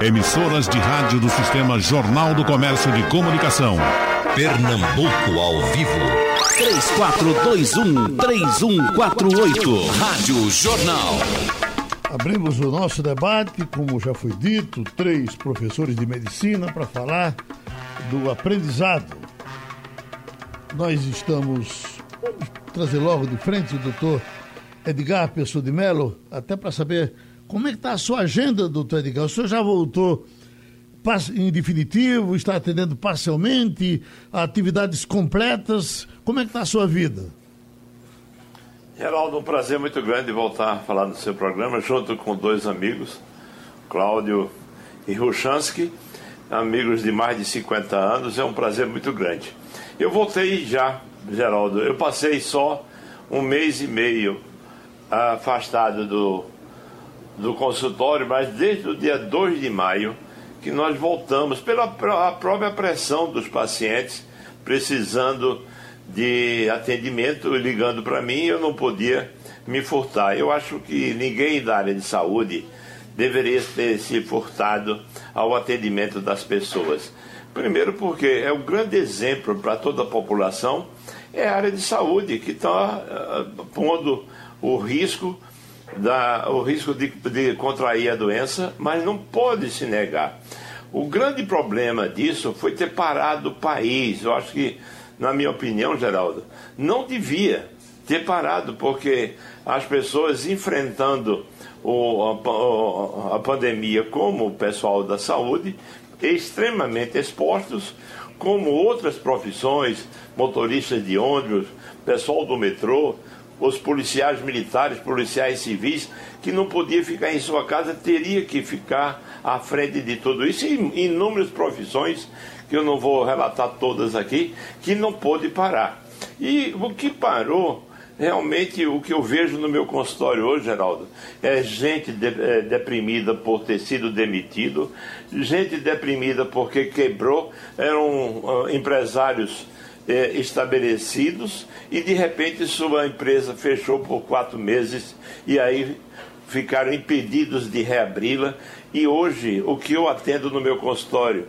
Emissoras de rádio do Sistema Jornal do Comércio de Comunicação. Pernambuco ao vivo. 3421-3148. Rádio Jornal. Abrimos o nosso debate, como já foi dito, três professores de medicina para falar do aprendizado. Nós estamos. Vamos trazer logo de frente o doutor Edgar Pessoa de Melo, até para saber como é que está a sua agenda, doutor Edgar. O senhor já voltou em definitivo, está atendendo parcialmente, atividades completas. Como é que está a sua vida? Geraldo, um prazer muito grande voltar a falar no seu programa, junto com dois amigos, Cláudio e Ruchansky, amigos de mais de 50 anos, é um prazer muito grande. Eu voltei já, Geraldo, eu passei só um mês e meio afastado do, do consultório, mas desde o dia 2 de maio que nós voltamos pela própria pressão dos pacientes precisando de atendimento, ligando para mim, eu não podia me furtar. Eu acho que ninguém da área de saúde deveria ter se furtado ao atendimento das pessoas. Primeiro, porque é um grande exemplo para toda a população, é a área de saúde que está uh, pondo o risco da, o risco de, de contrair a doença, mas não pode se negar. O grande problema disso foi ter parado o país. Eu acho que, na minha opinião, Geraldo, não devia ter parado, porque as pessoas enfrentando o, a, a pandemia, como o pessoal da saúde, extremamente expostos, como outras profissões, motoristas de ônibus, pessoal do metrô, os policiais militares, policiais civis, que não podia ficar em sua casa, teria que ficar à frente de tudo isso, e inúmeras profissões, que eu não vou relatar todas aqui, que não pôde parar. E o que parou, realmente, o que eu vejo no meu consultório hoje, Geraldo, é gente de, é, deprimida por ter sido demitido, gente deprimida porque quebrou, eram uh, empresários é, estabelecidos e de repente sua empresa fechou por quatro meses e aí ficaram impedidos de reabri-la. E hoje, o que eu atendo no meu consultório,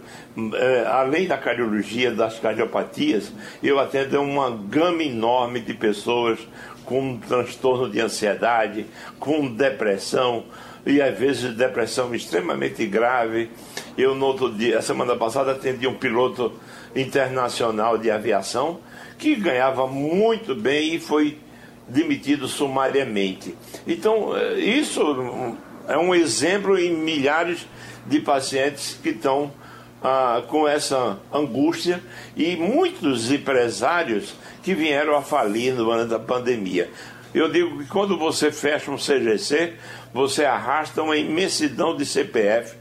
é, além da cardiologia, das cardiopatias, eu atendo uma gama enorme de pessoas com transtorno de ansiedade, com depressão, e às vezes depressão extremamente grave. Eu, no outro dia, a semana passada, atendi um piloto internacional de aviação que ganhava muito bem e foi demitido sumariamente. Então, eh, isso é um exemplo em milhares de pacientes que estão ah, com essa angústia e muitos empresários que vieram a falir ano da pandemia. Eu digo que quando você fecha um CGC, você arrasta uma imensidão de CPF,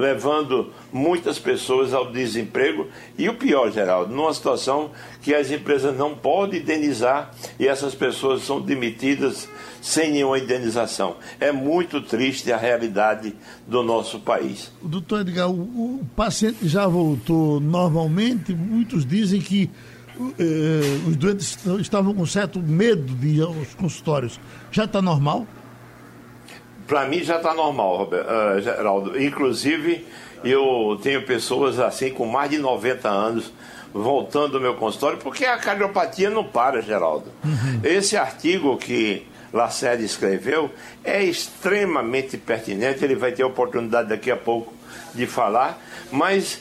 levando muitas pessoas ao desemprego e o pior, Geraldo, numa situação que as empresas não podem indenizar e essas pessoas são demitidas sem nenhuma indenização. É muito triste a realidade do nosso país. Doutor Edgar, o, paciente já voltou normalmente, muitos dizem que eh, os doentes estavam com certo medo de ir aos consultórios. Já está normal? Para mim já está normal, Robert, uh, Geraldo. Inclusive, eu tenho pessoas assim com mais de 90 anos voltando ao meu consultório, porque a cardiopatia não para, Geraldo. Uhum. Esse artigo que Lacerda escreveu é extremamente pertinente, ele vai ter a oportunidade daqui a pouco de falar, mas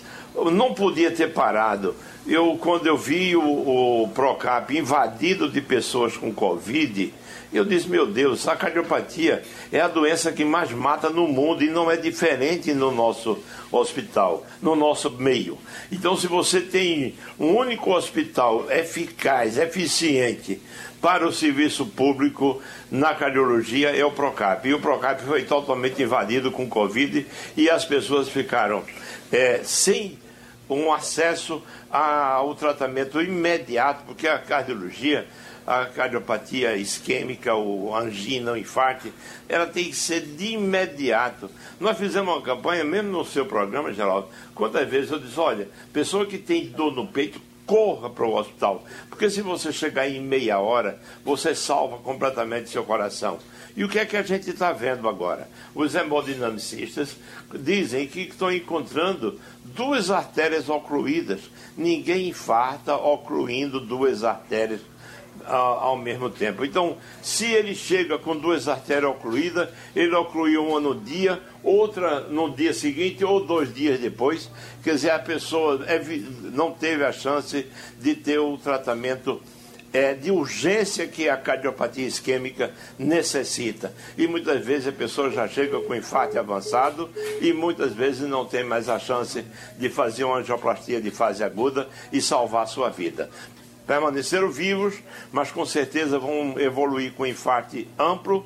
não podia ter parado. Eu, quando eu vi o, o Procap invadido de pessoas com Covid, eu disse, meu Deus, a cardiopatia é a doença que mais mata no mundo e não é diferente no nosso hospital, no nosso meio. Então, se você tem um único hospital eficaz, eficiente para o serviço público na cardiologia, é o Procap. E o Procap foi totalmente invadido com Covid e as pessoas ficaram é, sem um acesso ao tratamento imediato, porque a cardiologia a cardiopatia isquêmica, o angina, o infarto, ela tem que ser de imediato. Nós fizemos uma campanha, mesmo no seu programa, Geraldo, quantas vezes eu disse, olha, pessoa que tem dor no peito, corra para o hospital. Porque se você chegar em meia hora, você salva completamente seu coração. E o que é que a gente está vendo agora? Os hemodinamicistas dizem que estão encontrando duas artérias ocluídas. Ninguém infarta ocluindo duas artérias ao mesmo tempo. Então, se ele chega com duas artérias ocluídas, ele ocluiu uma no dia, outra no dia seguinte ou dois dias depois, quer dizer, a pessoa não teve a chance de ter o tratamento é, de urgência que a cardiopatia isquêmica necessita. E muitas vezes a pessoa já chega com infarto avançado e muitas vezes não tem mais a chance de fazer uma angioplastia de fase aguda e salvar sua vida permaneceram vivos, mas com certeza vão evoluir com infarto amplo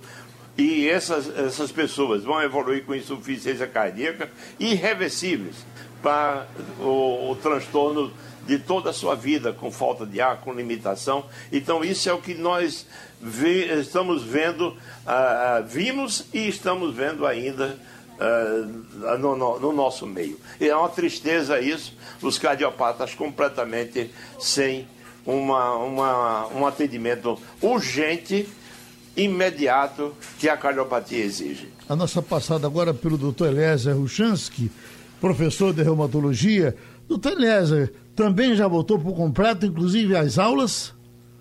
e essas, essas pessoas vão evoluir com insuficiência cardíaca irreversíveis para o, o transtorno de toda a sua vida, com falta de ar, com limitação. Então, isso é o que nós vê, estamos vendo, uh, vimos e estamos vendo ainda uh, no, no, no, nosso meio. E é uma tristeza isso, os cardiopatas completamente sem uma, uma, um atendimento urgente, imediato, que a cardiopatia exige. A nossa passada agora pelo Dr. Eliezer Ruchansky, professor de reumatologia. Dr. Eliezer, também já voltou para o completo, inclusive as aulas?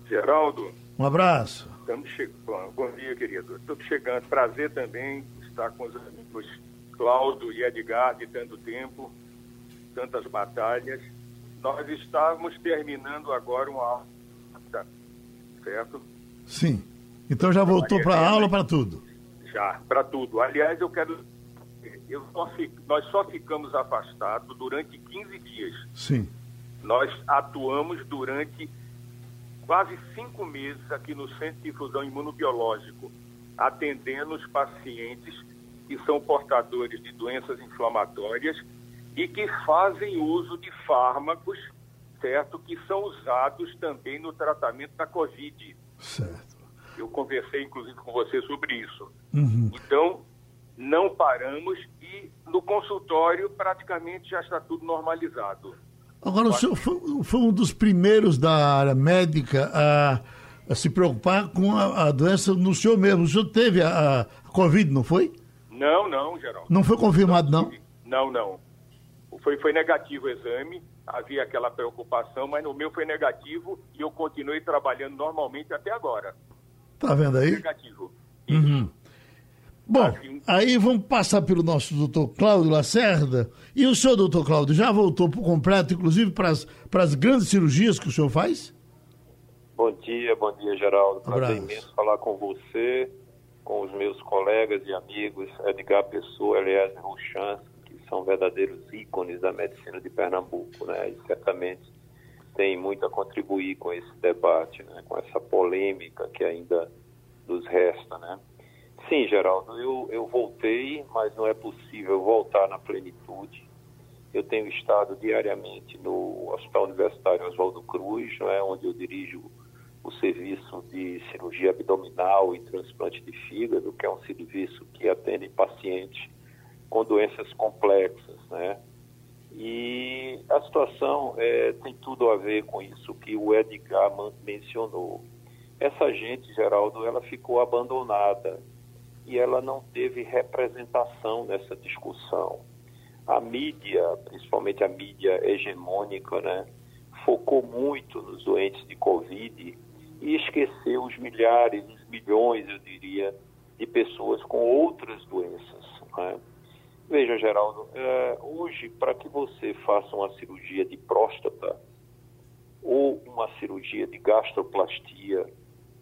Geraldo. Um abraço. Estamos chegando. Bom dia, querido. Estamos chegando. Prazer também estar com os amigos Cláudio e Edgar de tanto tempo, tantas batalhas. Nós estávamos terminando agora uma aula, certo? Sim. Então já voltou para a aula para tudo? Já, para tudo. Aliás, eu quero. Eu só fico, nós só ficamos afastados durante 15 dias. Sim. Nós atuamos durante quase cinco meses aqui no Centro de Infusão Imunobiológico, atendendo os pacientes que são portadores de doenças inflamatórias e que fazem uso de fármacos, certo, que são usados também no tratamento da Covid. Certo. Eu conversei, inclusive, com você sobre isso. Uhum. Então, não paramos e no consultório praticamente já está tudo normalizado. Agora, o senhor foi, foi um dos primeiros da área médica a, a se preocupar com a, a, doença no senhor mesmo. O senhor teve a, a Covid, não foi? Não, não, Geraldo. Não foi confirmado, não? Não, não. Foi, foi negativo o exame, havia aquela preocupação, mas no meu foi negativo e eu continuei trabalhando normalmente até agora. Tá vendo aí? Negativo. Uhum. Bom, assim, aí vamos passar pelo nosso doutor Cláudio Lacerda. E o senhor, doutor Cláudio, já voltou por completo, inclusive para as grandes cirurgias que o senhor faz? Bom dia, bom dia, Geraldo. Prazer imenso falar com você, com os meus colegas e amigos, Edgar Pessoa, Eliezer Ruchan, são verdadeiros ícones da medicina de Pernambuco, né? E certamente tem muito a contribuir com esse debate, né? Com essa polêmica que ainda nos resta, né? Sim, Geraldo, eu, eu voltei, mas não é possível voltar na plenitude. Eu tenho estado diariamente no Hospital Universitário Oswaldo Cruz, não é, onde eu dirijo o serviço de cirurgia abdominal e transplante de fígado, que é um serviço que atende pacientes com doenças complexas, né? E a situação é, tem tudo a ver com isso que o Edgar mencionou. Essa gente, Geraldo, ela ficou abandonada e ela não teve representação nessa discussão. A mídia, principalmente a mídia hegemônica, né, focou muito nos doentes de Covid e esqueceu os milhares, os milhões, eu diria, de pessoas com outras doenças. Né? Veja, Geraldo, é, hoje, para que você faça uma cirurgia de próstata, ou uma cirurgia de gastroplastia,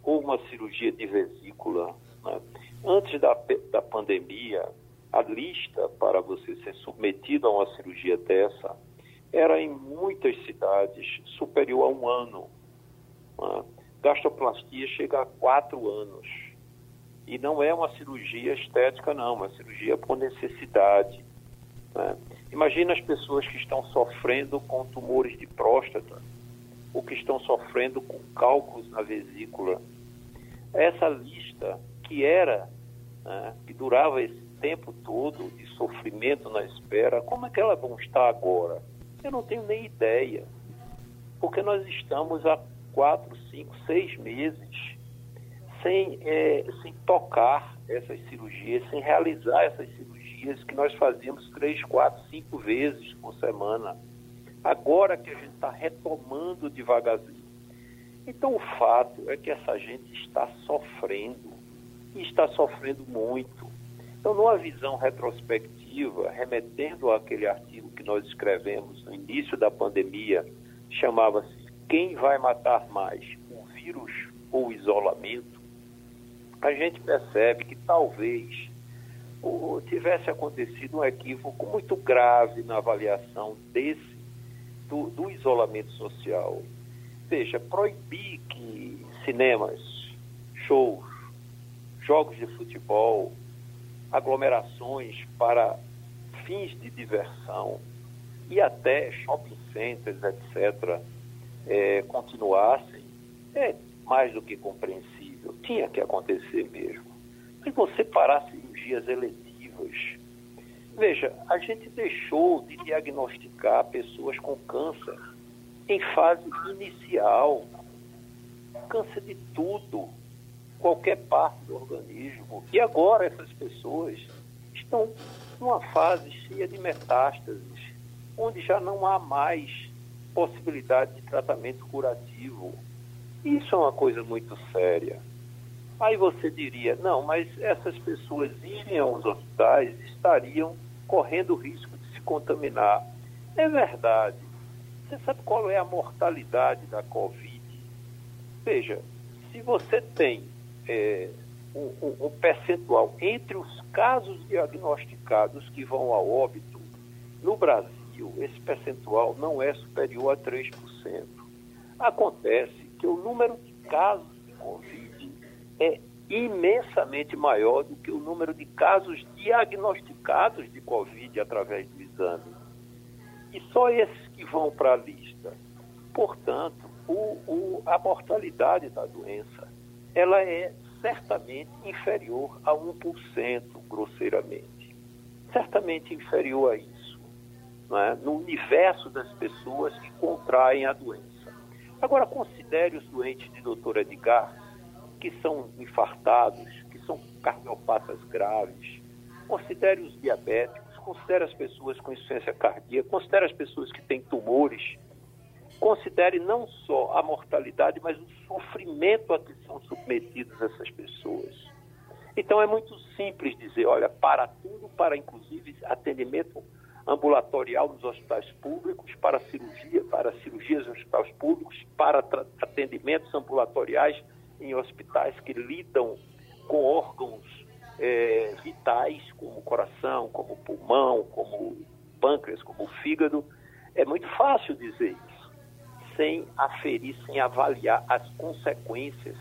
ou uma cirurgia de vesícula, né? antes da, da pandemia, a lista para você ser submetido a uma cirurgia dessa era em muitas cidades superior a um ano. Né? Gastroplastia chega a quatro anos. E não é uma cirurgia estética, não, é uma cirurgia por necessidade. Né? Imagina as pessoas que estão sofrendo com tumores de próstata, ou que estão sofrendo com cálculos na vesícula. Essa lista que era, né, que durava esse tempo todo de sofrimento na espera, como é que elas vão estar agora? Eu não tenho nem ideia. porque nós estamos há quatro, cinco, seis meses sem, é, sem tocar essas cirurgias, sem realizar essas cirurgias que nós fazíamos três, quatro, cinco vezes por semana. Agora que a gente está retomando devagarzinho. Então o fato é que essa gente está sofrendo e está sofrendo muito. Então, numa visão retrospectiva, remetendo àquele artigo que nós escrevemos no início da pandemia, chamava-se Quem vai matar mais, o vírus ou o isolamento? A gente percebe que talvez tivesse acontecido um equívoco muito grave na avaliação desse do, do isolamento social. Veja, proibir que cinemas, shows, jogos de futebol, aglomerações para fins de diversão e até shopping centers, etc., é, continuassem, é mais do que compreensível. Tinha que acontecer mesmo. Mas você parar cirurgias eletivas. Veja, a gente deixou de diagnosticar pessoas com câncer em fase inicial. Câncer de tudo qualquer parte do organismo. E agora essas pessoas estão numa fase cheia de metástases, onde já não há mais possibilidade de tratamento curativo. Isso é uma coisa muito séria. Aí você diria, não, mas essas pessoas irem aos hospitais estariam correndo o risco de se contaminar. É verdade. Você sabe qual é a mortalidade da Covid? Veja, se você tem é, um, um, percentual entre os casos diagnosticados que vão a óbito, no Brasil, esse percentual não é superior a 3%. Acontece que o número de casos de Covid é imensamente maior do que o número de casos diagnosticados de Covid através do exame. E só esses que vão para a lista. Portanto, o, o, a mortalidade da doença ela é certamente inferior a 1%, grosseiramente. Certamente inferior a isso, é? no universo das pessoas que contraem a doença. Agora, considere os doentes de doutor Edgar, que são infartados, que são cardiopatas graves, considere os diabéticos, considere as pessoas com insuficiência cardíaca, considere as pessoas que têm tumores considere não só a mortalidade, mas o sofrimento a que são submetidas essas pessoas. Então é muito simples dizer, olha, para tudo, para inclusive atendimento ambulatorial nos hospitais públicos, para cirurgia, para cirurgias nos hospitais públicos, para atendimentos ambulatoriais em hospitais que lidam com órgãos é, vitais, como o coração, como o pulmão, como o pâncreas, como o fígado. É muito fácil dizer isso sem aferir, sem avaliar as consequências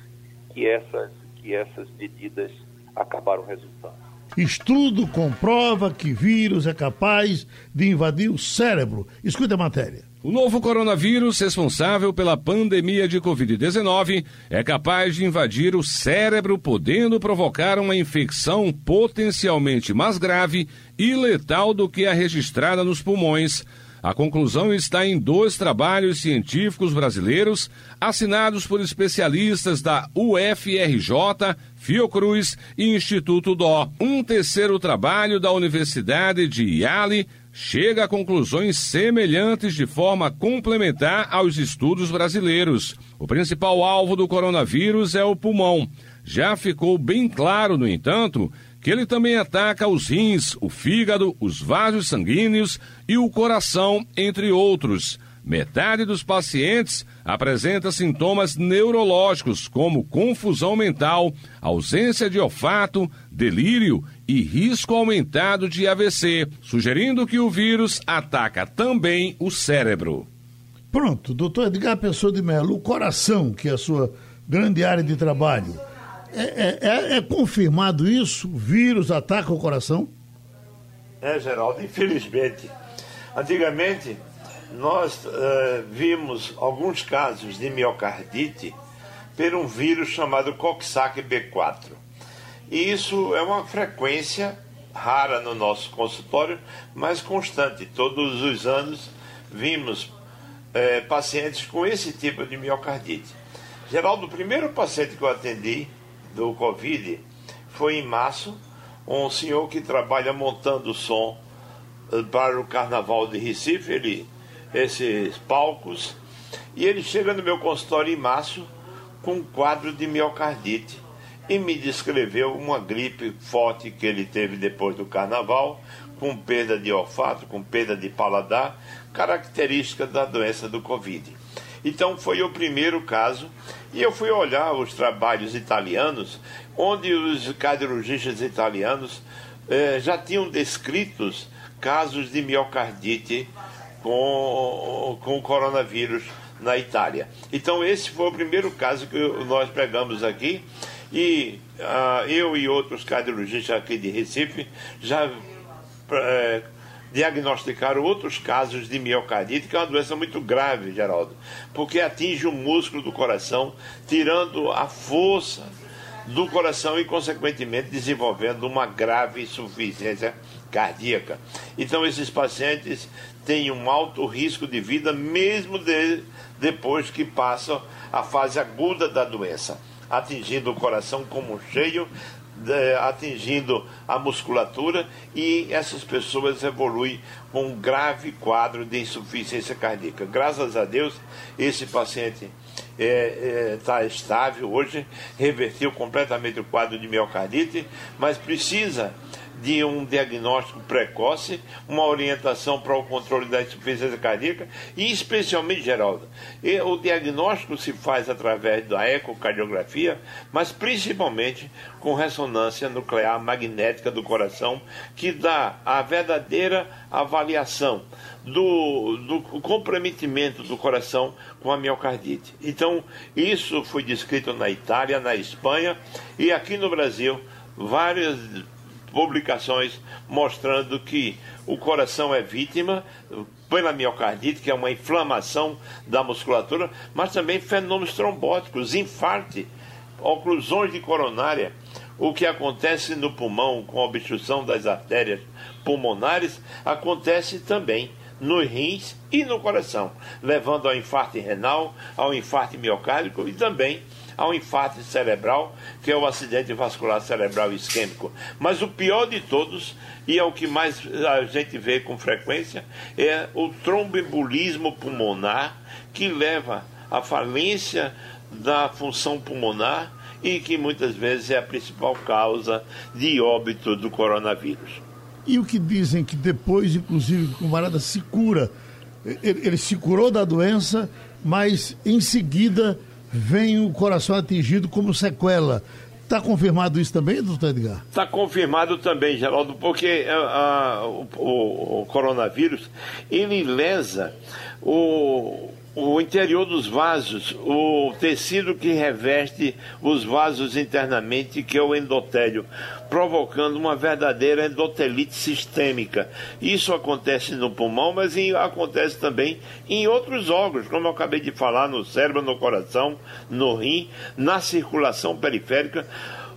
que essas, que essas medidas acabaram resultando. Estudo comprova que vírus é capaz de invadir o cérebro. Escuta a matéria. O novo coronavírus, responsável pela pandemia de Covid-19, é capaz de invadir o cérebro, podendo provocar uma infecção potencialmente mais grave e letal do que a registrada nos pulmões, a conclusão está em dois trabalhos científicos brasileiros assinados por especialistas da UFRJ, Fiocruz e Instituto Dó. Um terceiro trabalho da Universidade de Yale chega a conclusões semelhantes de forma complementar aos estudos brasileiros. O principal alvo do coronavírus é o pulmão. Já ficou bem claro, no entanto, que ele também ataca os rins, o fígado, os vasos sanguíneos e o coração, entre outros. Metade dos pacientes apresenta sintomas neurológicos, como confusão mental, ausência de olfato, delírio e risco aumentado de AVC, sugerindo que o vírus ataca também o cérebro. Pronto, doutor Edgar Pessoa de Melo, o coração, que é a sua grande área de trabalho é, é, é, é, confirmado isso? O vírus ataca o coração? É, Geraldo, infelizmente. Antigamente, nós uh, vimos alguns casos de miocardite por um vírus chamado Coxsackie B4. E isso é uma frequência rara no nosso consultório, mas constante. Todos os anos vimos é, pacientes com esse tipo de miocardite. Geraldo, o primeiro paciente que eu atendi do Covid foi em março, um senhor que trabalha montando som eh, para o Carnaval de Recife, ele, esses palcos, e ele chega no meu consultório em março com um quadro de miocardite e me descreveu uma gripe forte que ele teve depois do carnaval, com perda de olfato, com perda de paladar, característica da doença do Covid. Então foi o primeiro caso e eu fui olhar os trabalhos italianos, onde os cardiologistas italianos eh, já tinham descritos casos de miocardite com, com o coronavírus na Itália. Então esse foi o primeiro caso que nós pegamos aqui e uh, eu e outros cardiologistas aqui de Recife já uh, diagnosticaram outros casos de miocardite, que é uma doença muito grave, Geraldo, porque atinge o músculo do coração, tirando a força do coração e, consequentemente, desenvolvendo uma grave insuficiência cardíaca. Então, esses pacientes têm um alto risco de vida, mesmo de, depois que passam a fase aguda da doença atingindo o coração como cheio, atingindo a musculatura e essas pessoas evoluem com um grave quadro de insuficiência cardíaca. Graças a Deus, esse paciente está é, é, tá estável hoje, revertiu completamente o quadro de miocardite, mas precisa de um diagnóstico precoce, uma orientação para o controle da insuficiência cardíaca e, especialmente, Geraldo, o diagnóstico se faz através da ecocardiografia, mas principalmente com ressonância nuclear magnética do coração, que dá a verdadeira avaliação do, do comprometimento do coração com a miocardite. Então, isso foi descrito na Itália, na Espanha e aqui no Brasil, várias publicações mostrando que o coração é vítima pela miocardite, que é uma inflamação da musculatura, mas também fenômenos trombóticos, infarte, oclusões de coronária, o que acontece no pulmão com obstrução das artérias pulmonares, acontece também nos rins e no coração, levando ao infarto renal, ao infarto miocárdico e também ao infarto cerebral, que é o acidente vascular cerebral isquêmico. Mas o pior de todos, e é o que mais a gente vê com frequência, é o tromboembolismo pulmonar, que leva à falência da função pulmonar e que muitas vezes é a principal causa de óbito do coronavírus. E o que dizem que depois, inclusive, o camarada se cura, ele, ele se curou da doença, mas em seguida vem o coração atingido como sequela. Está confirmado isso também, doutor Edgar? Está confirmado também, Geraldo, porque a, a, o, o, coronavírus ele lesa o, o interior dos vasos, o tecido que reveste os vasos internamente, que é o endotélio, provocando uma verdadeira endotelite sistêmica. Isso acontece no pulmão, mas acontece também em outros órgãos, como eu acabei de falar, no cérebro, no coração, no rim, na circulação periférica.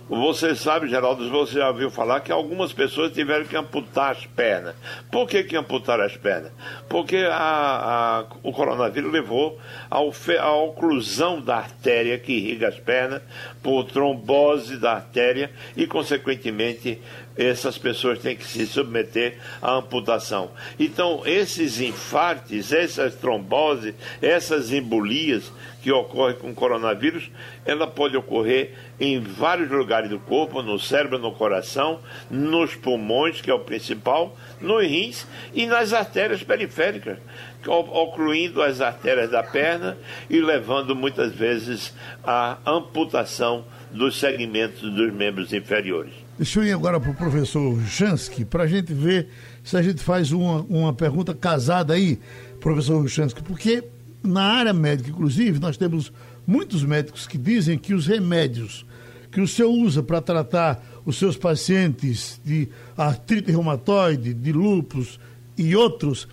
Você sabe, Geraldo, você já ouviu falar que algumas pessoas tiveram que amputar as pernas. Por que, que amputaram as pernas? Porque a, a, o coronavírus levou à oclusão da artéria que irriga as pernas, por trombose da artéria e, consequentemente, essas pessoas têm que se submeter à amputação. Então, esses infartes, essas tromboses, essas embolias que ocorrem com o coronavírus, ela pode ocorrer em vários lugares do corpo, no cérebro, no coração, nos pulmões, que é o principal, nos rins e nas artérias periféricas, ocluindo as artérias da perna e levando muitas vezes à amputação dos segmentos dos membros inferiores. Deixa eu ir agora para o professor Chansky, para a gente ver se a gente faz uma, uma pergunta casada aí, professor Chansky, porque na área médica, inclusive, nós temos muitos médicos que dizem que os remédios que o senhor usa para tratar os seus pacientes de artrite reumatoide, de lúpus e outros,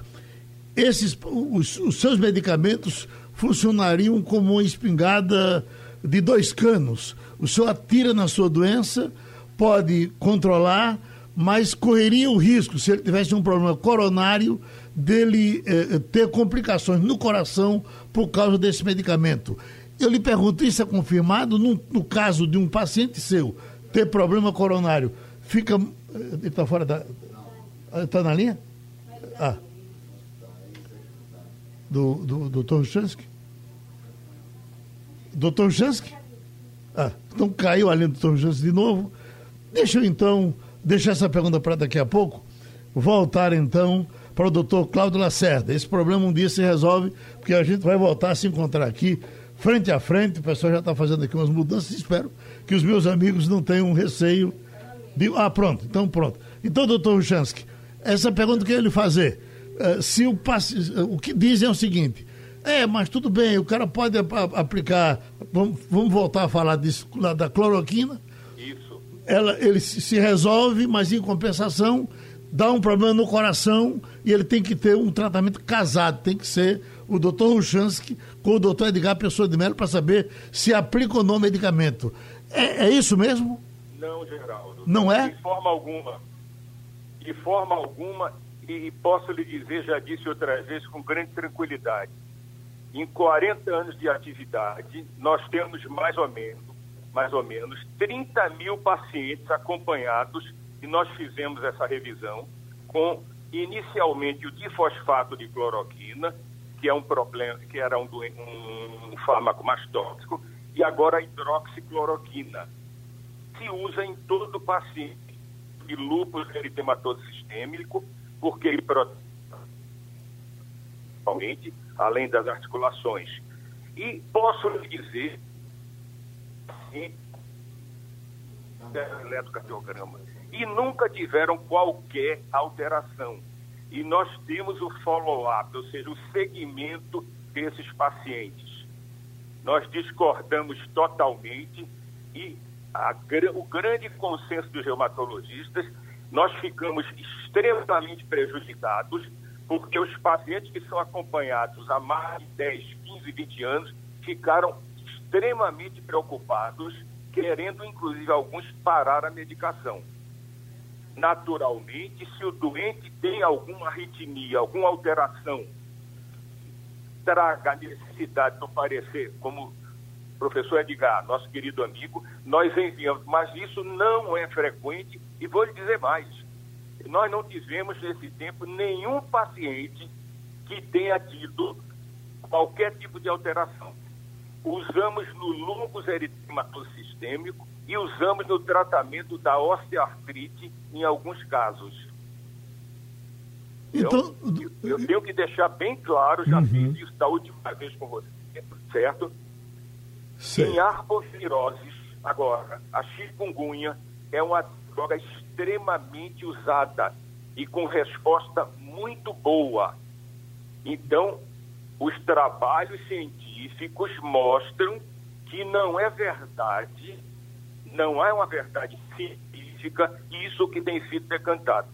esses, os, os seus medicamentos funcionariam como uma espingarda de dois canos. O senhor atira na sua doença pode controlar, mas correria o risco, se ele tivesse um problema coronário, dele eh, ter complicações no coração por causa desse medicamento. Eu lhe pergunto, isso é confirmado no, no caso de um paciente seu ter problema coronário? Fica. Eh, ele está fora da. Está na linha? Ah. Do, do, do Dr. Chansky? Doutor Chansky? Ah, então caiu a linha do Dr. Chansky de novo. Deixa eu então deixar essa pergunta para daqui a pouco. Voltar então para o doutor Cláudio Lacerda. Esse problema um dia se resolve, porque a gente vai voltar a se encontrar aqui, frente a frente. O pessoal já está fazendo aqui umas mudanças. Espero que os meus amigos não tenham receio de. Ah, pronto, então pronto. Então, doutor Ruchansky, essa pergunta que eu ia lhe fazer. Uh, se o, passe, o que dizem é o seguinte. É, mas tudo bem, o cara pode aplicar. Vamos voltar a falar disso, da cloroquina. Ela, ele se resolve, mas em compensação dá um problema no coração e ele tem que ter um tratamento casado, tem que ser o doutor Ruchansky com o doutor Edgar Pessoa de Mello para saber se aplica ou não o medicamento. É, é, isso mesmo? Não, Geraldo. Não é? De forma alguma. De forma alguma, e posso lhe dizer, já disse outras vezes com grande tranquilidade, em 40 anos de atividade, nós temos mais ou menos, mais ou menos 30 mil pacientes acompanhados e nós fizemos essa revisão com inicialmente o difosfato de cloroquina, que é um problema, que era um, um, um fármaco mais tóxico, e agora a hidroxicloroquina. Se usa em todo paciente de lúpus eritematoso sistêmico, porque ele protege além das articulações. E posso lhe dizer, eletrocardiograma, e nunca tiveram qualquer alteração. E nós temos o follow-up, ou seja, o segmento desses pacientes. Nós discordamos totalmente e a, o grande consenso dos reumatologistas, nós ficamos extremamente prejudicados porque os pacientes que são acompanhados há mais de 10, 15, 20 anos ficaram extremamente preocupados, querendo inclusive alguns parar a medicação naturalmente, se o doente tem alguma arritmia, alguma alteração, traga a necessidade do parecer, como o professor Edgar, nosso querido amigo, nós enviamos, mas isso não é frequente e vou lhe dizer mais. Nós não tivemos nesse tempo nenhum paciente que tenha tido qualquer tipo de alteração. Usamos no lúpus eritematoso sistêmico e usamos no tratamento da osteoartrite em alguns casos. Então, eu, eu tenho que deixar bem claro, já uhum. fiz isso da última vez com você, certo? Em arboviroses, agora, a chikungunya é uma droga extremamente usada e com resposta muito boa. Então, os trabalhos científicos mostram que não é verdade não há uma verdade científica isso que tem sido decantado.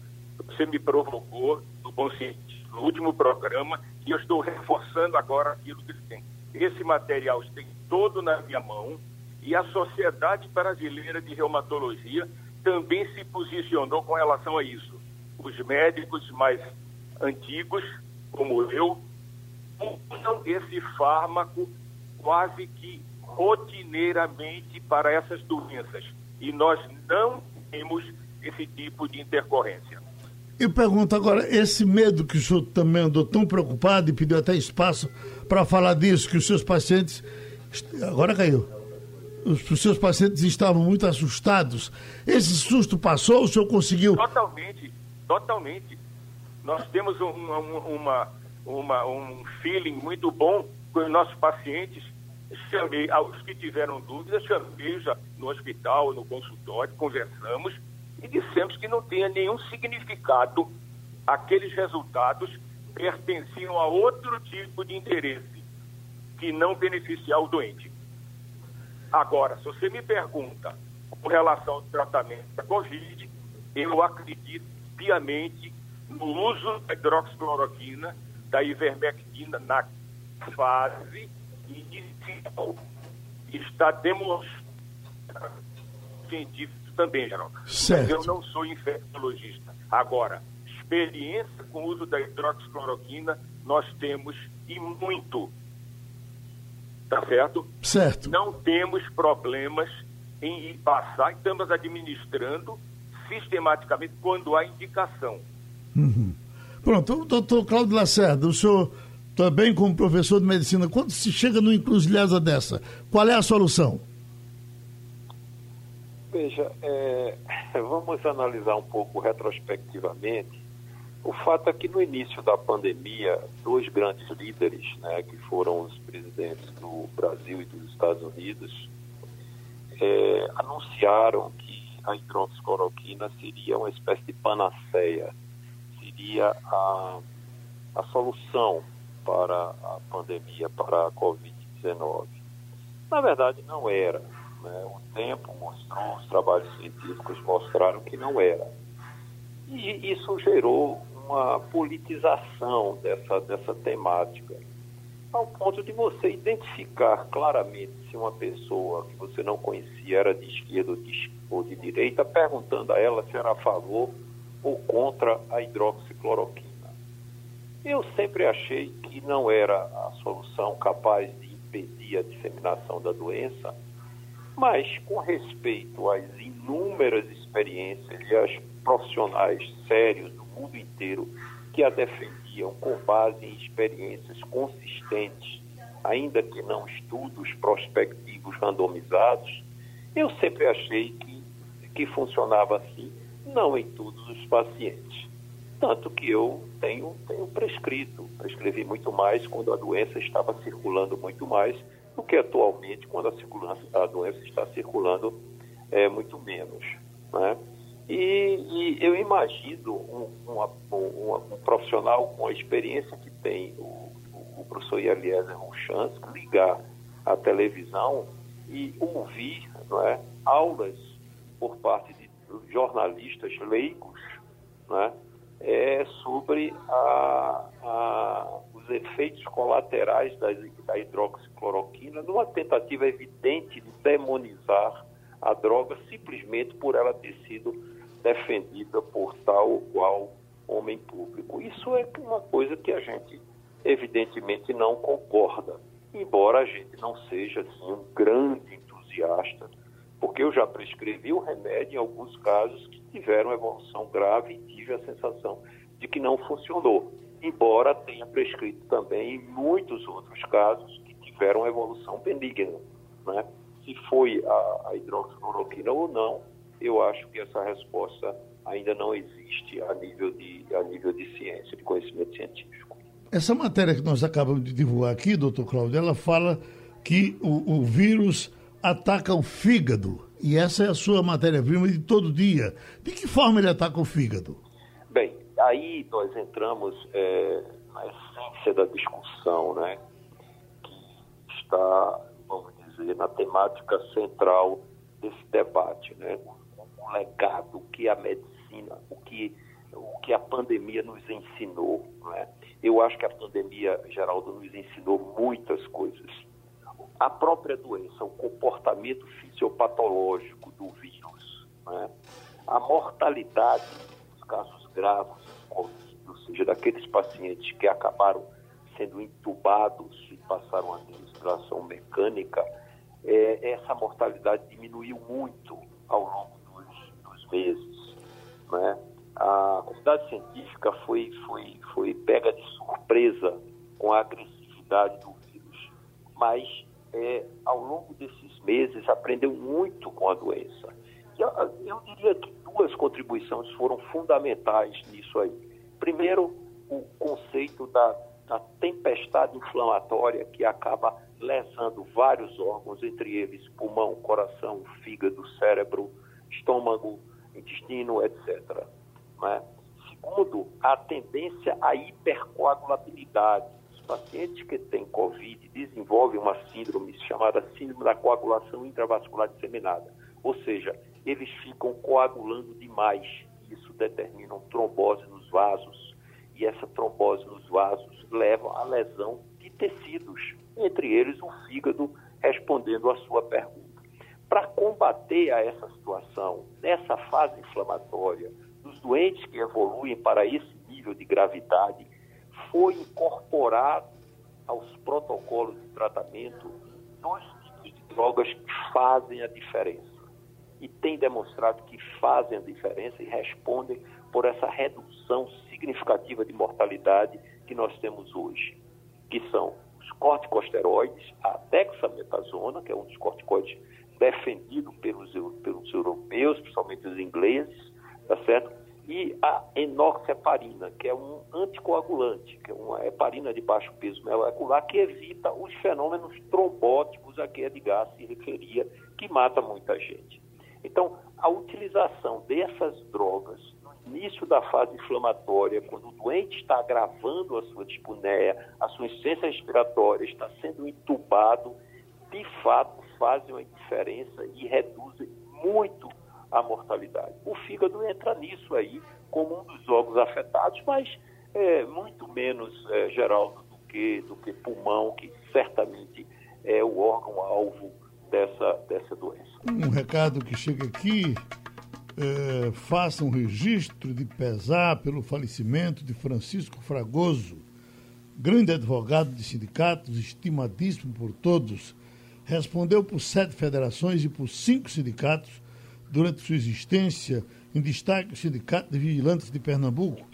Você me provocou no bom sentido no último programa e eu estou reforçando agora aquilo que tem. Esse material tem todo na minha mão e a Sociedade Brasileira de Reumatologia também se posicionou com relação a isso. Os médicos mais antigos, como eu, usam esse fármaco quase que rotineiramente para essas doenças e nós não temos esse tipo de intercorrência. Eu pergunto agora, esse medo que o senhor também andou tão preocupado e pediu até espaço para falar disso, que os seus pacientes. Agora caiu. Os, seus pacientes estavam muito assustados. Esse susto passou? O senhor conseguiu? Totalmente, totalmente. Nós temos um, uma, uma, um feeling muito bom com os nossos pacientes chamei aos que tiveram dúvidas, chamei já no hospital, no consultório, conversamos e dissemos que não tinha nenhum significado aqueles resultados pertenciam a outro tipo de interesse que não beneficiar o doente. Agora, se você me pergunta com relação ao tratamento da Covid, eu acredito piamente no uso da hidroxicloroquina, da ivermectina na fase inicial está demonstrando científico também, Geraldo. Certo. Mas eu não sou infectologista. Agora, experiência com o uso da hidroxicloroquina nós temos e muito. Tá certo? Certo. Não temos problemas em passar, estamos administrando sistematicamente quando há indicação. Uhum. Pronto, doutor Cláudio Lacerda, o senhor também como professor de medicina, quando se chega numa encruzilhada dessa, qual é a solução? Veja, é, vamos analisar um pouco retrospectivamente. O fato é que no início da pandemia, dois grandes líderes, né, que foram os presidentes do Brasil e dos Estados Unidos, é, anunciaram que a hidroxicloroquina seria uma espécie de panaceia, seria a, a solução para a pandemia, para a Covid-19. Na verdade, não era. Né? O tempo mostrou, os trabalhos científicos mostraram que não era. E isso gerou uma politização dessa, dessa temática, ao ponto de você identificar claramente se uma pessoa que você não conhecia era de esquerda ou de, ou de direita, perguntando a ela se era a favor ou contra a hidroxicloroquina. Eu sempre achei que não era a solução capaz de impedir a disseminação da doença, mas com respeito às inúmeras experiências e aos profissionais sérios do mundo inteiro que a defendiam com base em experiências consistentes, ainda que não estudos prospectivos randomizados, eu sempre achei que, que funcionava assim, não em todos os pacientes. Tanto que eu tenho, tenho prescrito, prescrevi muito mais quando a doença estava circulando muito mais do que atualmente quando a, a doença está circulando é, muito menos. Né? E, e, eu imagino um, uma, uma, um, profissional com a experiência que tem o, o professor Eliezer Ruchansky ligar a televisão e ouvir não é, aulas por parte jornalistas leigos né, é, sobre a, a, os efeitos colaterais da, da hidroxicloroquina, numa tentativa evidente de demonizar a droga simplesmente por ela ter sido defendida por tal ou qual homem público. Isso é uma coisa que a gente evidentemente não concorda, embora a gente não seja assim, um grande entusiasta, porque eu já prescrevi o remédio em alguns casos que tiveram evolução grave e tive a sensação de que não funcionou, embora tenha prescrito também em muitos outros casos que tiveram evolução benigna. Né? Se foi a, a hidroxicloroquina ou não, eu acho que essa resposta ainda não existe a nível de, a nível de ciência, de conhecimento científico. Essa matéria que nós acabamos de divulgar aqui, doutor Cláudio, ela fala que o, o vírus ataca o fígado. E essa é a sua matéria-prima de todo dia. De que forma ele ataca o fígado? Bem, aí nós entramos é, na essência da discussão, né? Que está, vamos dizer, na temática central desse debate, né? O, legado, o que a medicina, o que, o que a pandemia nos ensinou, né? Eu acho que a pandemia, Geraldo, nos ensinou muitas coisas a própria doença, o comportamento fisiopatológico do vírus, né? a mortalidade dos casos graves, ou seja, daqueles pacientes que acabaram sendo entubados e passaram a respiração mecânica, é, essa mortalidade diminuiu muito ao longo dos, dos meses. Né? A comunidade científica foi, foi, foi pega de surpresa com a agressividade do vírus, mas é, ao longo desses meses, aprendeu muito com a doença. E eu, eu diria que duas contribuições foram fundamentais nisso aí. Primeiro, o conceito da, da tempestade inflamatória que acaba lesando vários órgãos, entre eles pulmão, coração, fígado, cérebro, estômago, intestino, etc. Né? Segundo, a tendência à hipercoagulabilidade pacientes que têm Covid desenvolvem uma síndrome chamada síndrome da coagulação intravascular disseminada. Ou seja, eles ficam coagulando demais. Isso determina trombose nos vasos. E essa trombose nos vasos leva à lesão de tecidos, entre eles o fígado, respondendo à sua pergunta. Para combater a essa situação, nessa fase inflamatória, dos doentes que evoluem para esse nível de gravidade, foi incorporado aos protocolos de tratamento dois tipos de drogas que fazem a diferença. E tem demonstrado que fazem a diferença e respondem por essa redução significativa de mortalidade que nós temos hoje, que são os corticosteroides, a dexametasona, que é um dos corticoides defendido pelos, pelos europeus, principalmente os ingleses, tá certo? E a enoxeparina, que é um anticoagulante, que é uma heparina de baixo peso molecular que evita os fenômenos trombóticos a que Edgar se referia, que mata muita gente. Então, a utilização dessas drogas no início da fase inflamatória, quando o doente está agravando a sua dispneia, a sua insuficiência respiratória, está sendo entubado, de fato fazem uma diferença e reduzem muito a mortalidade. O fígado entra nisso aí como um dos órgãos afetados, mas é muito menos, é, do que, do que pulmão, que certamente é o órgão-alvo dessa, dessa doença. Um recado que chega aqui, é, faça um registro de pesar pelo falecimento de Francisco Fragoso, grande advogado de sindicatos, estimadíssimo por todos, respondeu por sete federações e por cinco sindicatos durante sua existência, em destaque o Sindicato de Vigilantes de Pernambuco.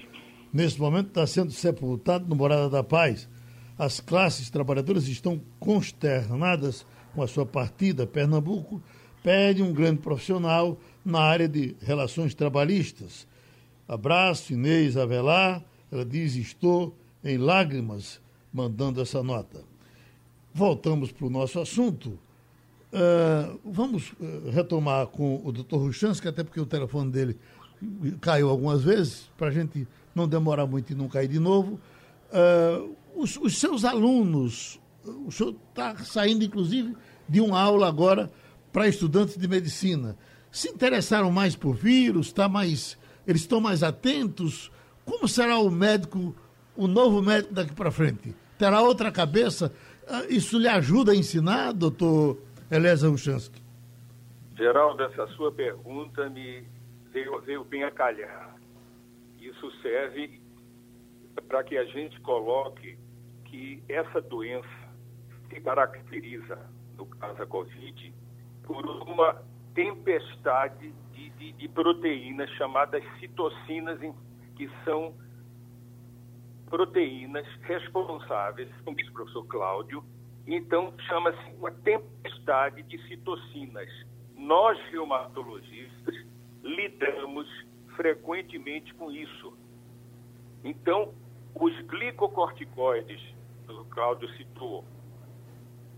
Nesse momento está sendo sepultado no Morada da Paz. As classes trabalhadoras estão consternadas com a sua partida. Pernambuco pede um grande profissional na área de relações trabalhistas. Abraço, Inês Avelar. Ela diz: Estou em lágrimas mandando essa nota. Voltamos para o nosso assunto. Uh, vamos uh, retomar com o doutor Ruchansky, até porque o telefone dele caiu algumas vezes, para a gente não demorar muito e não cair de novo. Uh, os, os, seus alunos, o senhor está saindo, inclusive, de uma aula agora para estudantes de medicina. Se interessaram mais por vírus, tá mais, eles estão mais atentos? Como será o médico, o novo médico daqui para frente? Terá outra cabeça? Isso lhe ajuda a ensinar, doutor Eliezer Uchansky. Geraldo, essa sua pergunta me veio, veio bem a calhar. Isso serve para que a gente coloque que essa doença se caracteriza, no caso da Covid, por uma tempestade de, de, de proteínas chamadas citocinas, que são proteínas responsáveis, como disse o professor Cláudio, então, chama-se uma tempestade de citocinas. Nós, reumatologistas, lidamos frequentemente com isso. Então, os glicocorticoides, que o Cláudio citou,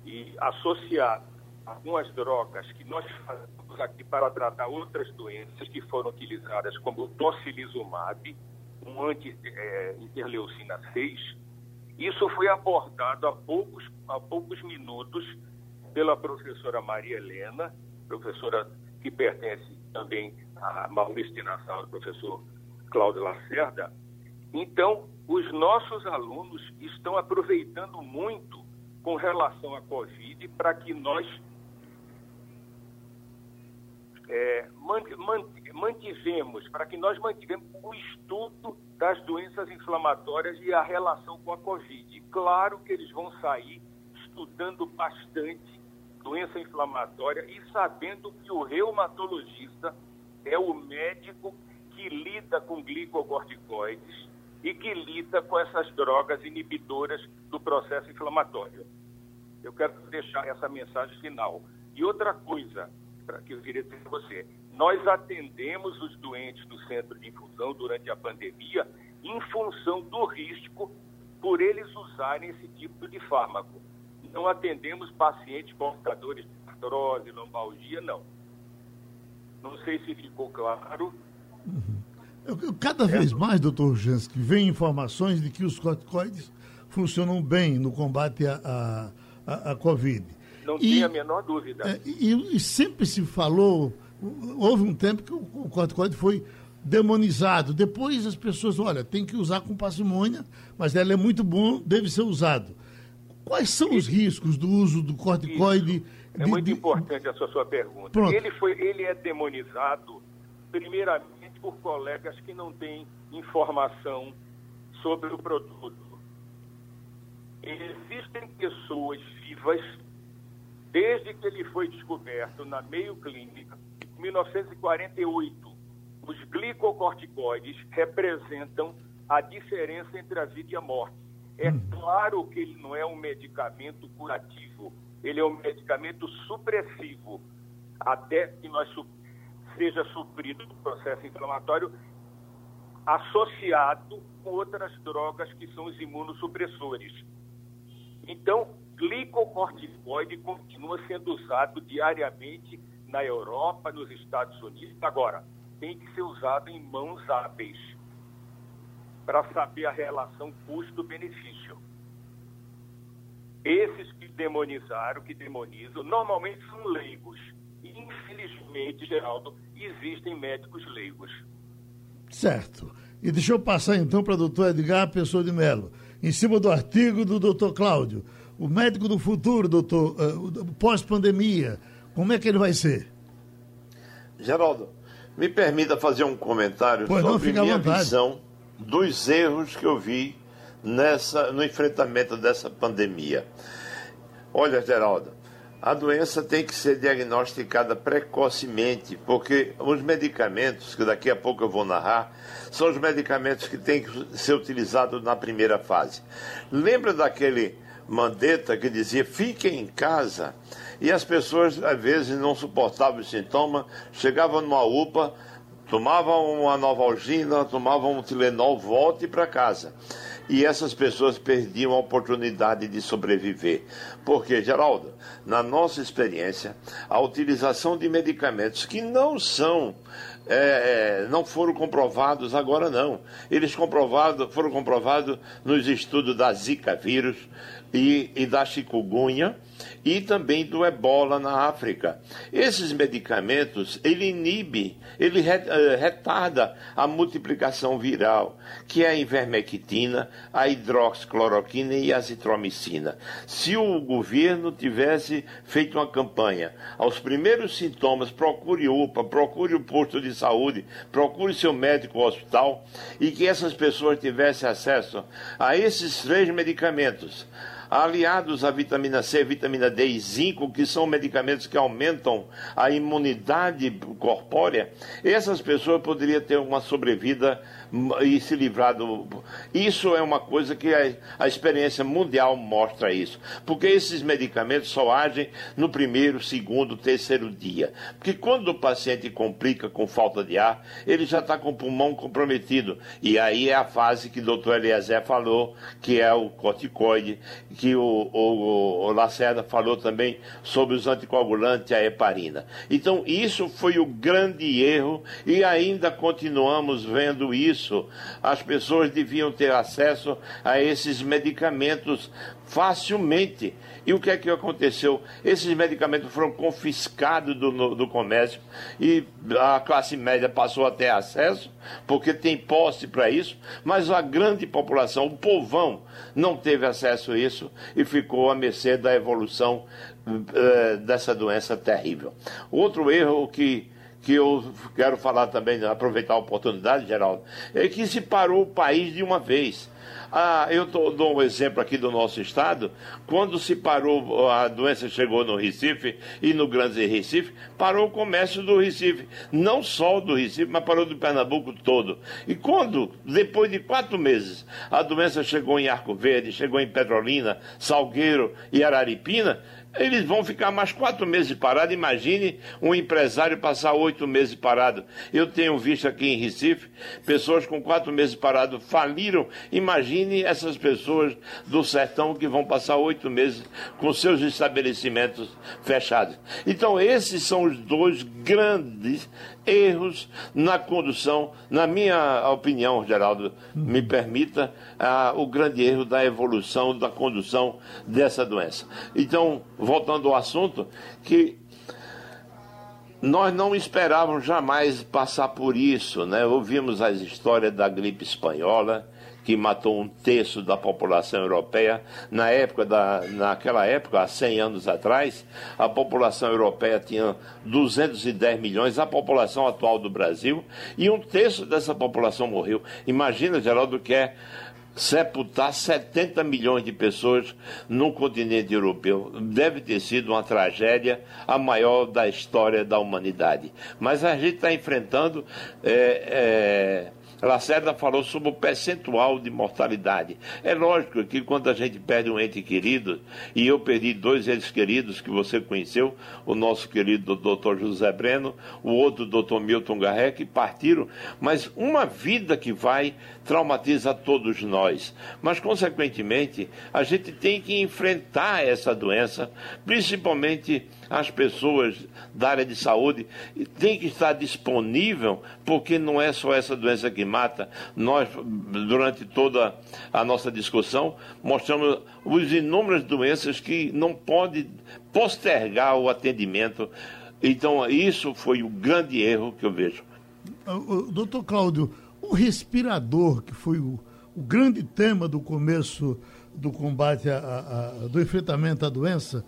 e associados a algumas drogas que nós fazemos aqui para tratar outras doenças que foram utilizadas, como o tocilizumab, um anti-interleucina eh, 6, isso foi abordado há poucos, há poucos minutos pela professora Maria Helena, professora que pertence também a Maurício de Nassau, o professor Cláudio Lacerda. Então, os nossos alunos estão aproveitando muito com relação à Covid para que nós é, mantivemos, para que nós mantivemos o estudo das doenças inflamatórias e a relação com a Covid. Claro que eles vão sair estudando bastante doença inflamatória e sabendo que o reumatologista é o médico que lida com glicocorticoides e que lida com essas drogas inibidoras do processo inflamatório. Eu quero deixar essa mensagem final. E outra coisa, que eu queria dizer para você, nós atendemos os doentes do centro de infusão durante a pandemia em função do risco por eles usarem esse tipo de fármaco. Não atendemos pacientes portadores de artrose, lombalgia, não. Não sei se ficou claro. Uhum. Cada vez mais, doutor Jansky, vem informações de que os corticoides funcionam bem no combate à, à, à Covid. Não e, tem a menor dúvida. É, e, e sempre se falou houve um tempo que o corticoide foi demonizado. Depois as pessoas, olha, tem que usar com parcimônia, mas ela é muito bom, deve ser usado. Quais são os riscos do uso do corticoide É muito de... importante essa sua pergunta. Pronto. Ele, foi, ele é demonizado, primeiramente, por colegas que não têm informação sobre o produto. Existem pessoas vivas, desde que ele foi descoberto na meio clínica, em 1948. Os glicocorticoides representam a diferença entre a vida e a morte. É hum. claro que ele não é um medicamento curativo, ele é um medicamento supressivo, até que nós seja suprido o processo inflamatório associado com outras drogas que são os imunossupressores. Então, glicocorticoide continua sendo usado diariamente na Europa, nos Estados Unidos. Agora, tem que ser usado em mãos hábeis para saber a relação custo-benefício. Esses que demonizaram, que demonizam, normalmente são leigos. E, infelizmente, Geraldo, existem médicos leigos. Certo. E deixa eu passar então para o doutor Edgar Pessoa de Mello, em cima do artigo do doutor Cláudio. O médico do futuro, doutor, uh, pós-pandemia, como é que ele vai ser? Geraldo, me permita fazer um comentário pois sobre não, minha visão dos erros que eu vi nessa, no enfrentamento dessa pandemia. Olha, Geraldo, a doença tem que ser diagnosticada precocemente, porque os medicamentos, que daqui a pouco eu vou narrar, são os medicamentos que têm que ser utilizados na primeira fase. Lembra daquele mandeta que dizia fiquem em casa? E as pessoas, às vezes, não suportavam os sintomas, chegavam numa UPA, tomavam uma novalgina, tomavam um Tilenol, volte para casa e essas pessoas perdiam a oportunidade de sobreviver. Porque, Geraldo, na nossa experiência, a utilização de medicamentos que não são é, é, não foram comprovados agora não. Eles comprovado, foram comprovados nos estudos da Zika vírus e, e da chikungunya e também do ebola na África. Esses medicamentos, ele inibe, ele eh, retarda a multiplicação viral, que é a ivermectina, a hidroxicloroquina e a azitromicina. Se o governo tivesse feito uma campanha, aos primeiros sintomas, procure UPA, procure o posto de saúde, procure seu médico ou hospital, e que essas pessoas tivessem acesso a esses três medicamentos, aliados à vitamina C, vitamina D e zinco, que são medicamentos que aumentam a imunidade corpórea, essas pessoas poderiam ter uma sobrevida e se livrar do. Isso é uma coisa que a, a experiência mundial mostra isso. Porque esses medicamentos só agem no primeiro, segundo, terceiro dia. Porque quando o paciente complica com falta de ar, ele já está com o pulmão comprometido. E aí é a fase que o doutor Eliezer falou, que é o corticoide, que o, o, o Lacerda falou também sobre os anticoagulantes e a heparina. Então, isso foi o grande erro e ainda continuamos vendo isso isso, as pessoas deviam ter acesso a esses medicamentos facilmente. E o que é que aconteceu? Esses medicamentos foram confiscados do, do comércio e a classe média passou a ter acesso, porque tem posse para isso, mas a grande população, o povão, não teve acesso a isso e ficou à mercê da evolução uh, dessa doença terrível. Outro erro que que eu quero falar também, aproveitar a oportunidade, Geraldo, é que se parou o país de uma vez. Ah, eu tô, dou um exemplo aqui do nosso estado. Quando se parou, a doença chegou no Recife e no Grande Recife, parou o comércio do Recife. Não só do Recife, mas parou do Pernambuco todo. E quando, depois de quatro meses, a doença chegou em Arco Verde, chegou em Petrolina, Salgueiro e Araripina, eles vão ficar mais quatro meses parados. Imagine um empresário passar oito meses parado. Eu tenho visto aqui em Recife pessoas com quatro meses parados faliram. Imagine essas pessoas do sertão que vão passar oito meses com seus estabelecimentos fechados. Então, esses são os dois grandes erros na condução, na minha opinião, Geraldo, me permita, ah, o grande erro da evolução, da condução dessa doença. Então, voltando ao assunto, que nós não esperávamos jamais passar por isso, né? Ouvimos as histórias da gripe espanhola, que matou um terço da população europeia. Na época da, naquela época, há 100 anos atrás, a população europeia tinha 210 milhões, a população atual do Brasil, e um terço dessa população morreu. Imagina, Geraldo, que é sepultar 70 milhões de pessoas no continente europeu. Deve ter sido uma tragédia a maior da história da humanidade. Mas a gente está enfrentando é, é, Lacerda falou sobre o percentual de mortalidade. É lógico que quando a gente perde um ente querido, e eu perdi dois entes queridos que você conheceu, o nosso querido doutor José Breno, o outro doutor Milton Garré, que partiram, mas uma vida que vai traumatiza todos nós. Mas, consequentemente, a gente tem que enfrentar essa doença, principalmente as pessoas da área de saúde, tem que estar disponível, porque não é só essa doença que mata. Nós, durante toda a nossa discussão, mostramos as inúmeras doenças que não pode postergar o atendimento. Então, isso foi o grande erro que eu vejo. Doutor Cláudio, o respirador, que foi o, o grande tema do começo do combate, a, a, do enfrentamento à doença,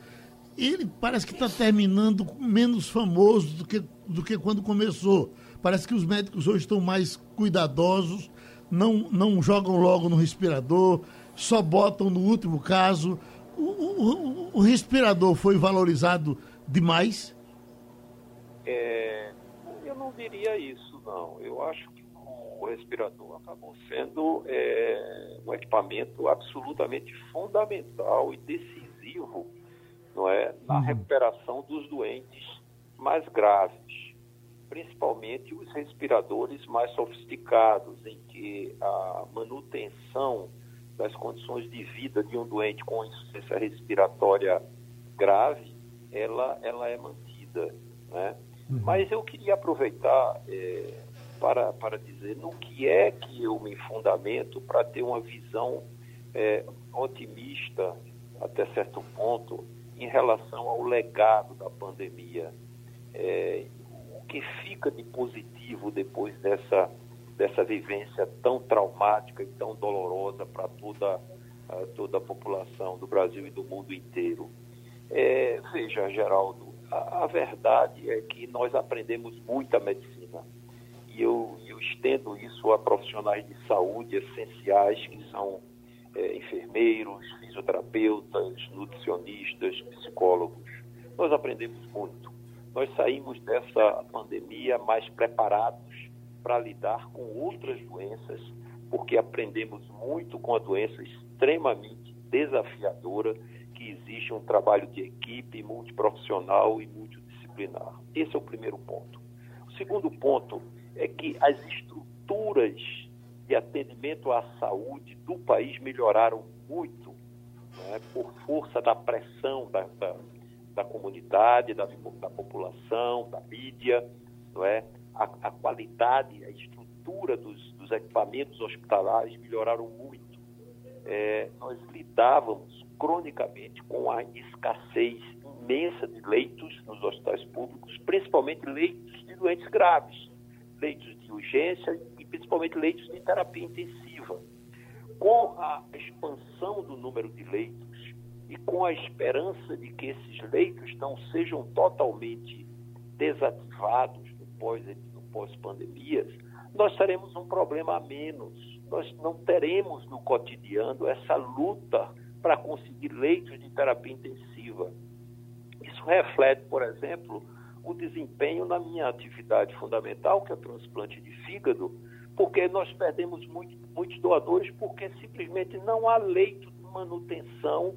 ele parece que está terminando menos famoso do que, do que quando começou. Parece que os médicos hoje estão mais cuidadosos, não, não jogam logo no respirador, só botam no último caso. O, o, o respirador foi valorizado demais? É, eu não diria isso, não. Eu acho que o respirador acabou sendo é, um equipamento absolutamente fundamental e decisivo não é, na uhum. recuperação dos doentes mais graves, principalmente os respiradores mais sofisticados, em que a manutenção das condições de vida de um doente com insuficiência respiratória grave, ela, ela é mantida, né? Uhum. Mas eu queria aproveitar é, para, para dizer no que é que eu me fundamento para ter uma visão é, otimista até certo ponto em relação ao legado da pandemia. É, o que fica de positivo depois dessa, dessa vivência tão traumática e tão dolorosa para toda, toda a população do Brasil e do mundo inteiro? É, veja, Geraldo, a, a, verdade é que nós aprendemos muita medicina. E eu, eu estendo isso a profissionais de saúde essenciais, que são é, enfermeiros, fisioterapeutas, nutricionistas, psicólogos. Nós aprendemos muito. Nós saímos dessa pandemia mais preparados para lidar com outras doenças, porque aprendemos muito com a doença extremamente desafiadora, que existe um trabalho de equipe multiprofissional e multidisciplinar. Esse é o primeiro ponto. O segundo ponto é que as estruturas de atendimento à saúde do país melhoraram muito né, por força da pressão da, da, da comunidade, da, da, população, da mídia, não é? a, a qualidade, a estrutura dos, dos, equipamentos hospitalares melhoraram muito. É, nós lidávamos cronicamente com a escassez imensa de leitos nos hospitais públicos, principalmente leitos de doentes graves, leitos de urgência e principalmente leitos de terapia intensiva com a expansão do número de leitos e com a esperança de que esses leitos não sejam totalmente desativados no pós-pandemias, pós nós teremos um problema a menos. Nós não teremos no cotidiano essa luta para conseguir leitos de terapia intensiva. Isso reflete, por exemplo, o desempenho na minha atividade fundamental, que é o transplante de fígado, porque nós perdemos muito, muitos doadores porque simplesmente não há leito de manutenção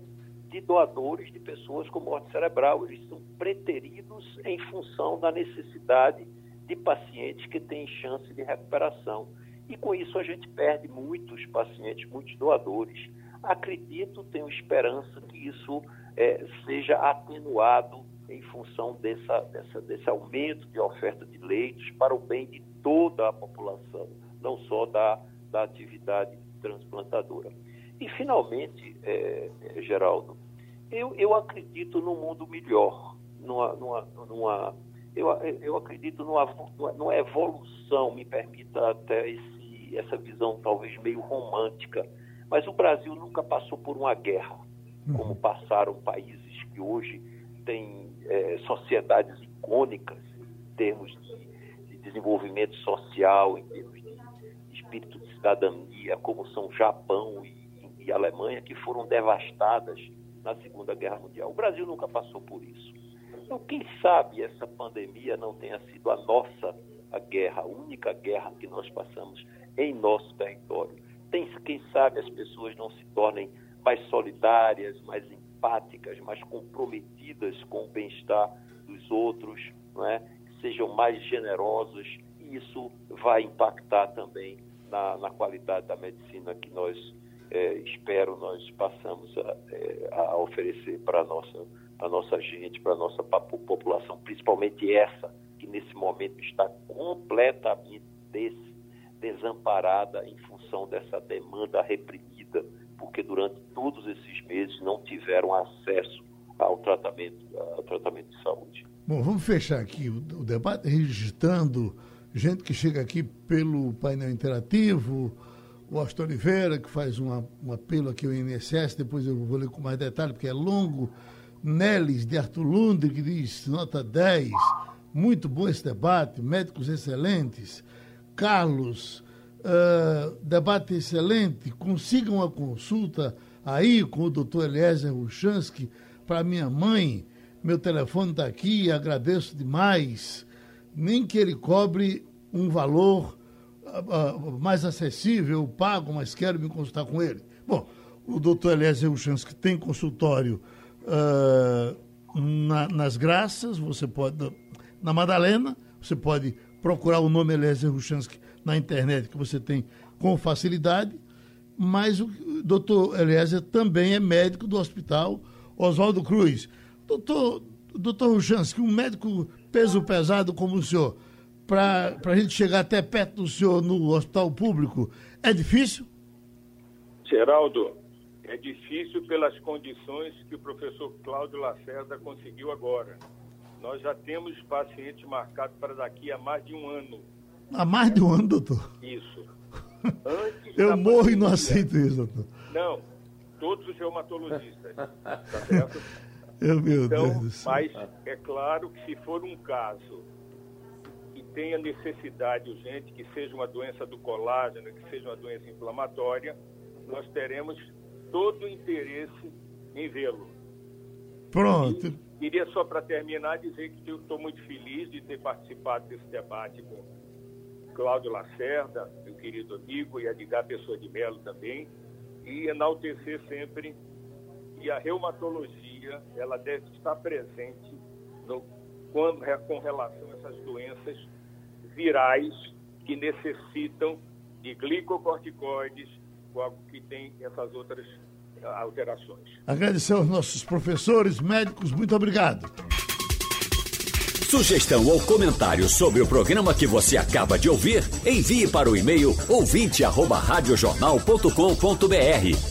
de doadores de pessoas com morte cerebral. Eles são preteridos em função da necessidade de pacientes que têm chance de recuperação. E com isso a gente perde muitos pacientes, muitos doadores. Acredito, tenho esperança que isso é, seja atenuado em função dessa, dessa, desse aumento de oferta de leitos para o bem de toda a população não só da, da atividade transplantadora. E, finalmente, é, Geraldo, eu, eu acredito num mundo melhor, numa, numa, numa eu, eu acredito numa, numa evolução, me permita até esse, essa visão talvez meio romântica, mas o Brasil nunca passou por uma guerra, uhum. como passaram países que hoje têm é, sociedades icônicas em termos de, de, desenvolvimento social, em termos espírito de cidadania, como são Japão e, e Alemanha, que foram devastadas na Segunda Guerra Mundial. O Brasil nunca passou por isso. Então, quem sabe essa pandemia não tenha sido a nossa a guerra, a única guerra que nós passamos em nosso território. Tem, quem sabe as pessoas não se tornem mais solidárias, mais empáticas, mais comprometidas com o bem-estar dos outros, não é? sejam mais generosos, e isso vai impactar também na, na qualidade da medicina que nós, é, espero, nós passamos a, é, a oferecer para a nossa, a nossa gente, para a nossa população, principalmente essa que nesse momento está completamente des, desamparada em função dessa demanda reprimida, porque durante todos esses meses não tiveram acesso ao tratamento, ao tratamento de saúde. Bom, vamos fechar aqui o, o debate registrando gente que chega aqui pelo painel interativo, o Austin Oliveira, que faz uma, um apelo aqui ao INSS, depois eu vou ler com mais detalhe, porque é longo. Nelis de Arthur Lund, que diz nota 10. Muito bom esse debate, médicos excelentes. Carlos, uh, debate excelente. Consigam uma consulta aí com o doutor Eliezer Ruchansky para minha mãe. Meu telefone está aqui, agradeço demais. Nem que ele cobre um valor uh, uh, mais acessível, pago, mas quero me consultar com ele. Bom, o doutor Eliezer Ruchansky tem consultório na, nas graças, você pode na Madalena. Você pode procurar o nome Eliezer Ruchansky na internet, que você tem com facilidade. Mas o doutor Eliezer também é médico do hospital Oswaldo Cruz. Doutor, doutor Ruchansky, um médico peso pesado como o senhor, para a gente chegar até perto do senhor no hospital público, é difícil? Geraldo, é difícil pelas condições que o professor Cláudio Lacerda conseguiu agora. Nós já temos paciente marcado para daqui a mais de um ano. Há mais de um ano, doutor? Isso. Antes Eu morro pandemia, e não aceito isso, doutor. Não, todos os reumatologistas. tá certo? Eu, meu então, Deus do céu. Mas é claro que se for um caso que tenha necessidade urgente, que seja uma doença do colágeno, que seja uma doença inflamatória, nós teremos todo o interesse em vê-lo. Pronto. E Queria só para terminar dizer que eu estou muito feliz de ter participado desse debate com Cláudio Lacerda, meu querido amigo, e Edgar Pessoa de Melo também, e enaltecer sempre que a reumatologia ela deve estar presente no, quando, com relação a essas doenças virais que necessitam de glicocorticoides, que tem essas outras alterações. Agradecer aos nossos professores, médicos, muito obrigado. Sugestão ou comentário sobre o programa que você acaba de ouvir, envie para o e-mail ouvinte@radiojornal.com.br